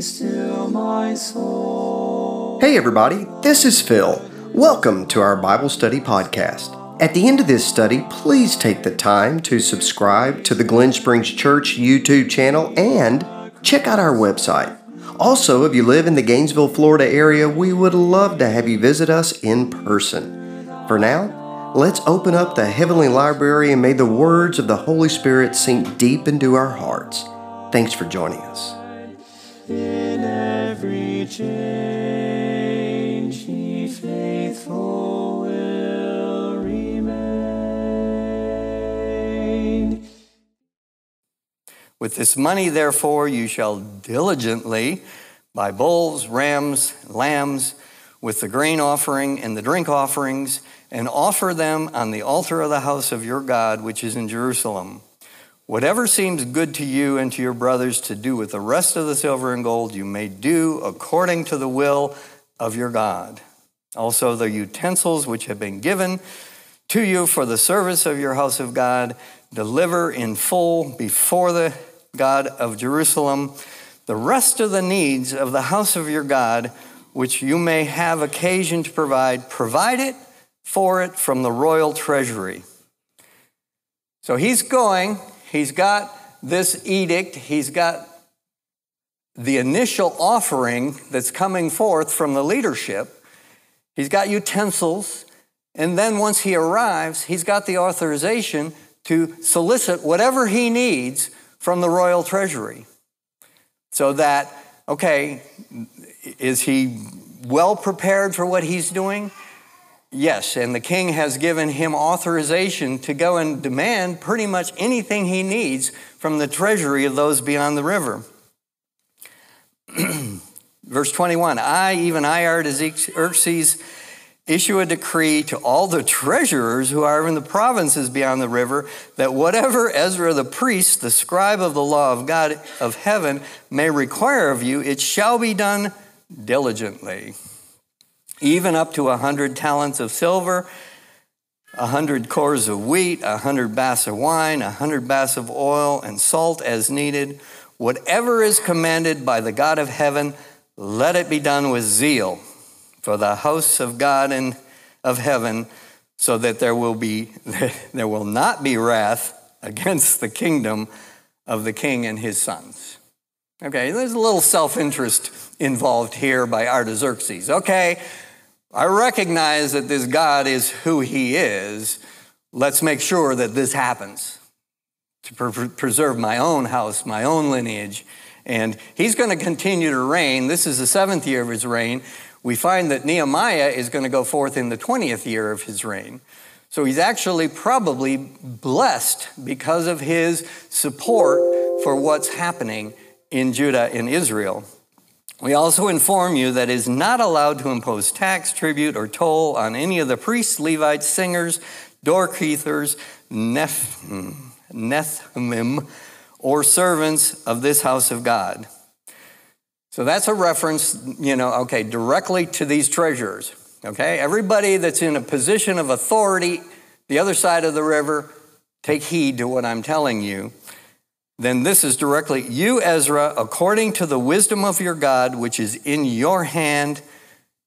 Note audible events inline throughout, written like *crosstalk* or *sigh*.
Still, my soul. Hey, everybody, this is Phil. Welcome to our Bible Study Podcast. At the end of this study, please take the time to subscribe to the Glen Springs Church YouTube channel and check out our website. Also, if you live in the Gainesville, Florida area, we would love to have you visit us in person. For now, let's open up the Heavenly Library and may the words of the Holy Spirit sink deep into our hearts. Thanks for joining us. Change, faithful will remain. With this money, therefore, you shall diligently buy bulls, rams, lambs, with the grain offering and the drink offerings, and offer them on the altar of the house of your God, which is in Jerusalem. Whatever seems good to you and to your brothers to do with the rest of the silver and gold, you may do according to the will of your God. Also, the utensils which have been given to you for the service of your house of God, deliver in full before the God of Jerusalem the rest of the needs of the house of your God, which you may have occasion to provide. Provide it for it from the royal treasury. So he's going, he's got this edict, he's got the initial offering that's coming forth from the leadership. He's got utensils, and then once he arrives, he's got the authorization to solicit whatever he needs from the royal treasury. So that, okay, is he well prepared for what he's doing? Yes, and the king has given him authorization to go and demand pretty much anything he needs from the treasury of those beyond the river. *clears throat* Verse 21 I, even I, Artaxerxes, issue a decree to all the treasurers who are in the provinces beyond the river that whatever Ezra the priest, the scribe of the law of God of heaven, may require of you, it shall be done diligently even up to a hundred talents of silver, a hundred kors of wheat, a hundred baths of wine, a hundred baths of oil, and salt as needed. Whatever is commanded by the God of heaven, let it be done with zeal for the house of God and of heaven, so that there will be *laughs* there will not be wrath against the kingdom of the king and his sons. Okay, there's a little self-interest involved here by Artaxerxes. Okay, I recognize that this God is who he is. Let's make sure that this happens to pre- preserve my own house, my own lineage. And he's going to continue to reign. This is the seventh year of his reign. We find that Nehemiah is going to go forth in the 20th year of his reign. So he's actually probably blessed because of his support for what's happening in Judah and Israel. We also inform you that it is not allowed to impose tax, tribute, or toll on any of the priests, Levites, singers, doorkeepers, Nethinim, or servants of this house of God. So that's a reference, you know, okay, directly to these treasurers. Okay, everybody that's in a position of authority, the other side of the river, take heed to what I'm telling you then this is directly you, Ezra, according to the wisdom of your God, which is in your hand,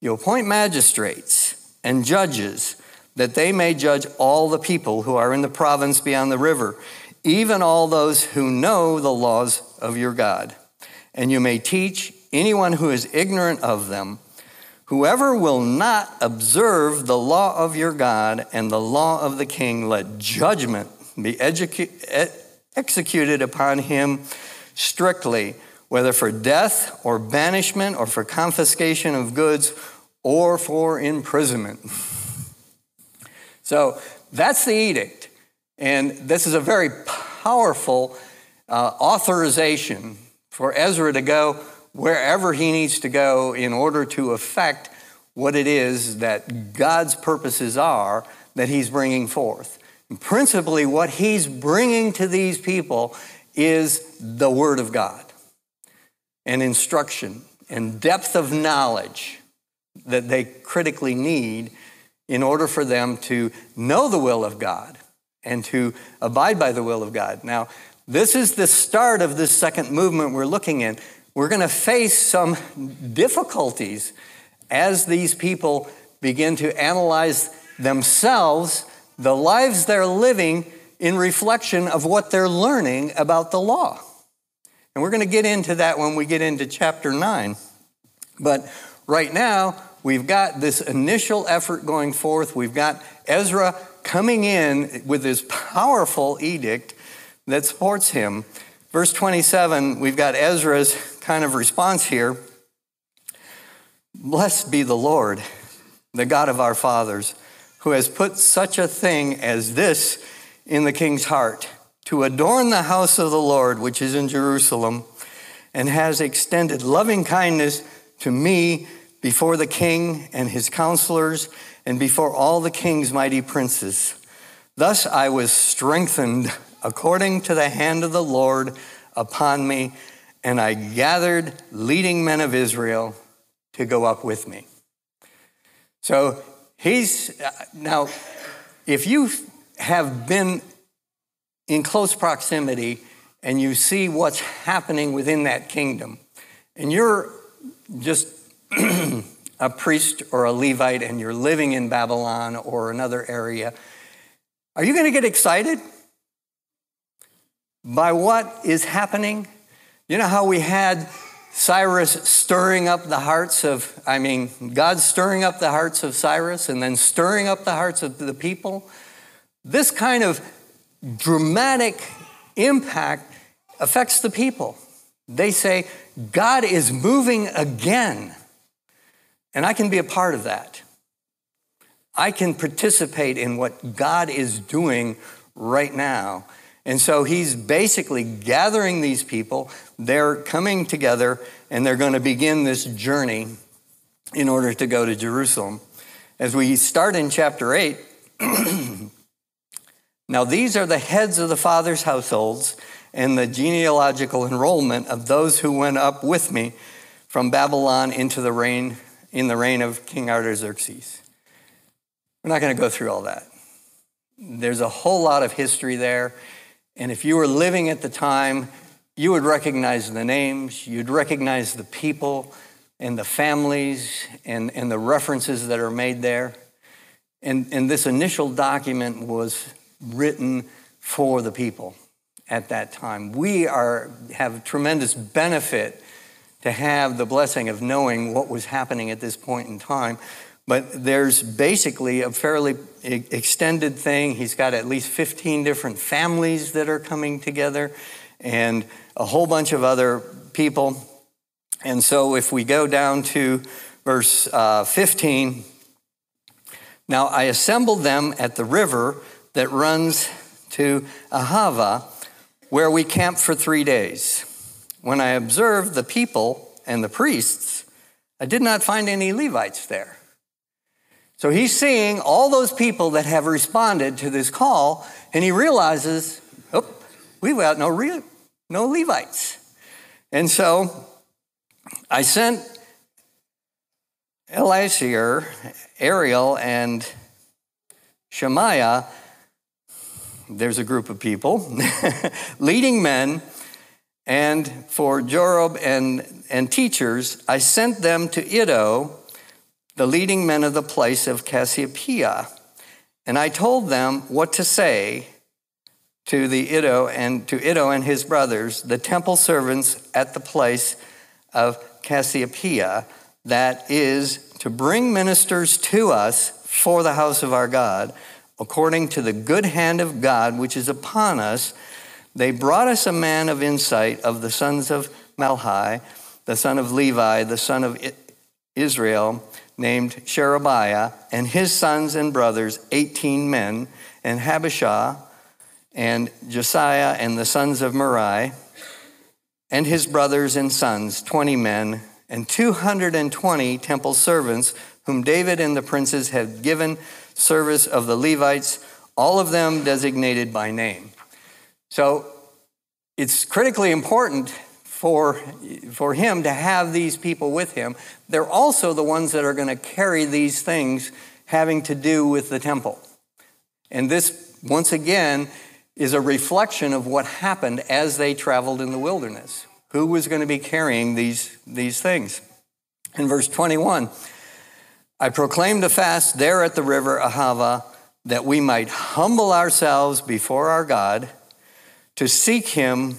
you appoint magistrates and judges that they may judge all the people who are in the province beyond the river, even all those who know the laws of your God. And you may teach anyone who is ignorant of them. Whoever will not observe the law of your God and the law of the king, let judgment be educated executed upon him strictly, whether for death or banishment or for confiscation of goods or for imprisonment. So that's the edict. And this is a very powerful uh, authorization for Ezra to go wherever he needs to go in order to effect what it is that God's purposes are that he's bringing forth. Principally, what he's bringing to these people is the Word of God and instruction and depth of knowledge that they critically need in order for them to know the will of God and to abide by the will of God. Now, this is the start of this second movement we're looking in. we're going to face some difficulties as these people begin to analyze themselves, the lives they're living in reflection of what they're learning about the law. And we're going to get into that when we get into chapter 9. But right now, we've got this initial effort going forth. We've got Ezra coming in with this powerful edict that supports him. Verse 27, we've got Ezra's kind of response here. Blessed be the Lord, the God of our fathers, who has put such a thing as this in the king's heart to adorn the house of the Lord, which is in Jerusalem, and has extended loving kindness to me before the king and his counselors and before all the king's mighty princes. Thus I was strengthened according to the hand of the Lord upon me, and I gathered leading men of Israel to go up with me. So he's now, if you have been in close proximity and you see what's happening within that kingdom, and you're just *clears throat* a priest or a Levite and you're living in Babylon or another area, are you going to get excited by what is happening? You know how we had Cyrus stirring up the hearts of, I mean, God stirring up the hearts of Cyrus and then stirring up the hearts of the people? This kind of dramatic impact affects the people. They say, God is moving again. And I can be a part of that. I can participate in what God is doing right now. And so he's basically gathering these people. They're coming together and they're going to begin this journey in order to go to Jerusalem. As we start in chapter 8, *clears throat* now these are the heads of the fathers' households and the genealogical enrollment of those who went up with me from Babylon into the reign in the reign of King Artaxerxes. We're not going to go through all that. There's a whole lot of history there. And if you were living at the time, you would recognize the names, you'd recognize the people and the families and, and the references that are made there. And, and this initial document was written for the people at that time. We are, have tremendous benefit to have the blessing of knowing what was happening at this point in time. But there's basically a fairly extended thing. He's got at least 15 different families that are coming together and a whole bunch of other people. And so if we go down to verse uh, 15, now I assembled them at the river that runs to Ahava, where we camped for three days. When I observed the people and the priests, I did not find any Levites there. So he's seeing all those people that have responded to this call, and he realizes, oh, we've got no, real, no Levites. And so I sent Eliezer, Ariel, and Shemaiah, there's a group of people, *laughs* leading men and for Joab and, and teachers, I sent them to Iddo, the leading men of the place of Casiphia. And I told them what to say to the Iddo and to Iddo and his brothers, the temple servants at the place of Casiphia, that is to bring ministers to us for the house of our God, according to the good hand of God which is upon us they brought us a man of insight of the sons of Melchi, the son of Levi, the son of Israel, named Sherebiah, and his sons and brothers, 18 men, and Hashabiah, and Josiah, and the sons of Merari, and his brothers and sons, 20 men, and 220 temple servants, whom David and the princes had given service of the Levites, all of them designated by name. So it's critically important for, for him to have these people with him. They're also the ones that are going to carry these things having to do with the temple. And this, once again, is a reflection of what happened as they traveled in the wilderness. Who was going to be carrying these, these things? In verse 21, I proclaimed a fast there at the river Ahava that we might humble ourselves before our God to seek him,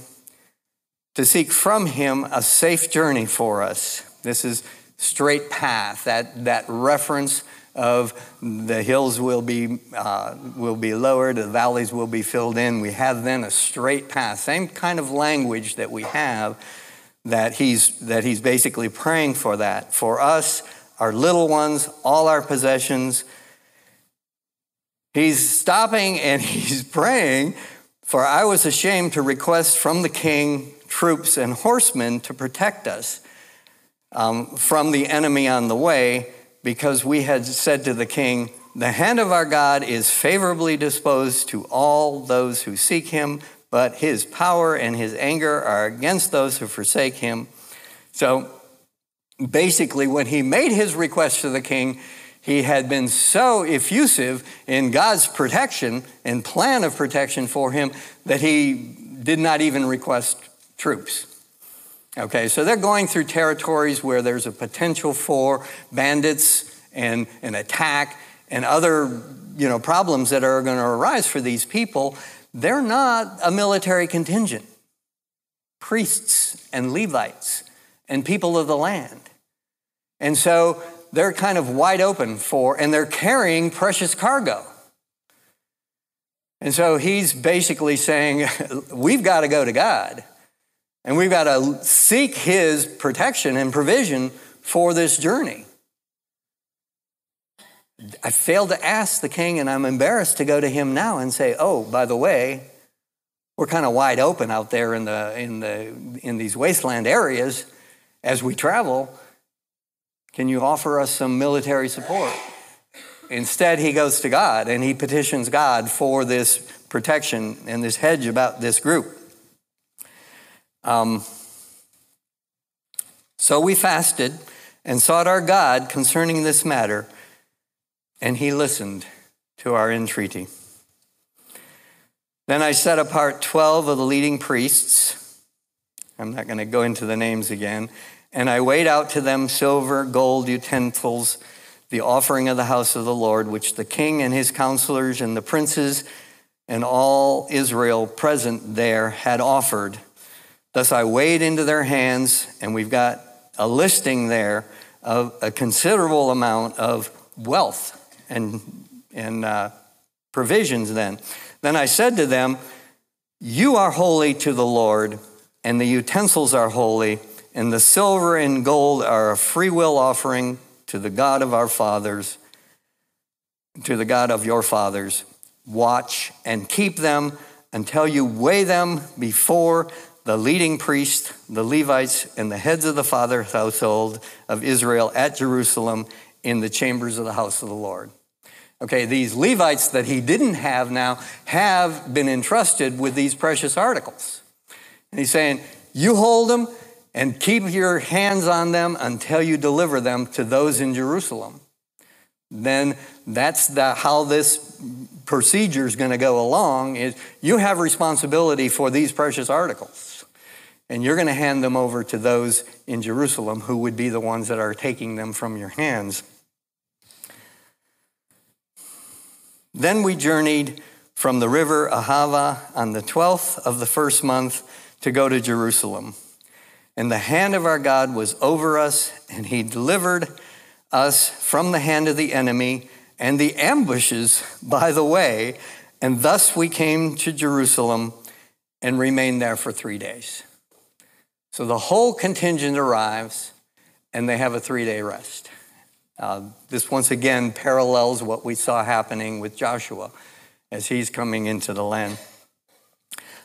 to seek from him a safe journey for us. This is straight path, that, that reference of the hills will be, uh, will be lowered, the valleys will be filled in. We have then a straight path. Same kind of language that we have that he's, that he's basically praying for that. For us, our little ones, all our possessions. He's stopping and *laughs* he's praying, for I was ashamed to request from the king troops and horsemen to protect us um, from the enemy on the way because we had said to the king, The hand of our God is favorably disposed to all those who seek him, but his power and his anger are against those who forsake him. So basically, when he made his request to the king, he had been so effusive in God's protection and plan of protection for him that he did not even request troops. Okay, so they're going through territories where there's a potential for bandits and an attack and other you know, problems that are going to arise for these people. They're not a military contingent. Priests and Levites and people of the land. And so they're kind of wide open for, and they're carrying precious cargo. And so he's basically saying, *laughs* we've got to go to God. And we've got to seek His protection and provision for this journey. I failed to ask the king, and I'm embarrassed to go to him now and say, Oh, by the way, we're kind of wide open out there in, the, in, the, in these wasteland areas as we travel. Can you offer us some military support? Instead, he goes to God and he petitions God for this protection and this hedge about this group. Um, so we fasted and sought our God concerning this matter, and he listened to our entreaty. Then I set apart 12 of the leading priests. I'm not going to go into the names again. And I weighed out to them silver, gold, utensils, the offering of the house of the Lord, which the king and his counselors and the princes and all Israel present there had offered Thus I weighed into their hands, and we've got a listing there of a considerable amount of wealth and, and uh, provisions then. Then I said to them, You are holy to the Lord, and the utensils are holy, and the silver and gold are a freewill offering to the God of our fathers, to the God of your fathers. Watch and keep them until you weigh them before the leading priests, the Levites, and the heads of the father's household of Israel at Jerusalem in the chambers of the house of the Lord. Okay, these Levites that he didn't have now have been entrusted with these precious articles. And he's saying, You hold them and keep your hands on them until you deliver them to those in Jerusalem. Then that's the, how this procedure is going to go along is you have responsibility for these precious articles and you're going to hand them over to those in Jerusalem who would be the ones that are taking them from your hands. Then we journeyed from the river Ahava on the 12th of the first month to go to Jerusalem. And the hand of our God was over us, and he delivered us from the hand of the enemy and the ambushes by the way. And thus we came to Jerusalem and remained there for three days. So the whole contingent arrives and they have a three day rest. Uh, this once again parallels what we saw happening with Joshua as he's coming into the land.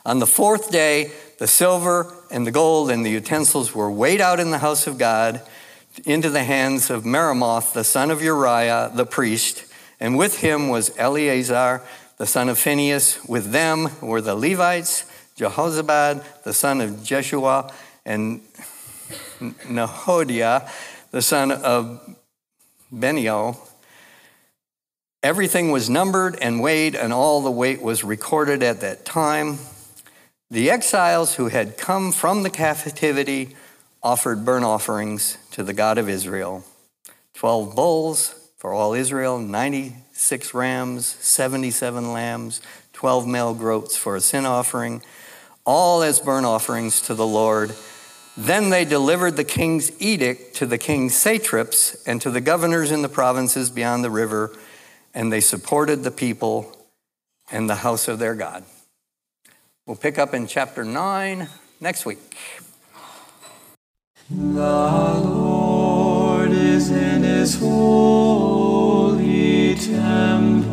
On the fourth day, the silver and the gold and the utensils were weighed out in the house of God into the hands of Meremoth, the son of Uriah, the priest, and with him was Eleazar, the son of Phinehas. With them were the Levites, Jehozabad, the son of Jeshua, and Noadiah, the son of Beniel. Everything was numbered and weighed, and all the weight was recorded at that time. The exiles who had come from the captivity offered burnt offerings to the God of Israel 12 bulls for all Israel, 96 rams, 77 lambs, 12 male goats for a sin offering, all as burnt offerings to the Lord. Then they delivered the king's edict to the king's satraps and to the governors in the provinces beyond the river, and they supported the people and the house of their God. We'll pick up in chapter 9 next week. The Lord is in his holy temple.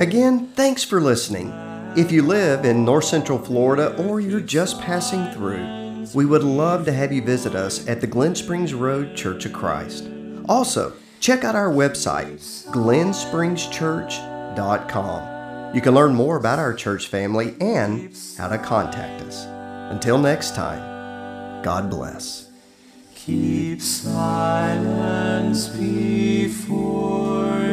Again, thanks for listening. If you live in North Central Florida or you're just passing through, we would love to have you visit us at the Glen Springs Road Church of Christ. Also, check out our website, glenspringschurch.com. You can learn more about our church family and how to contact us. Until next time, God bless. Keep silence before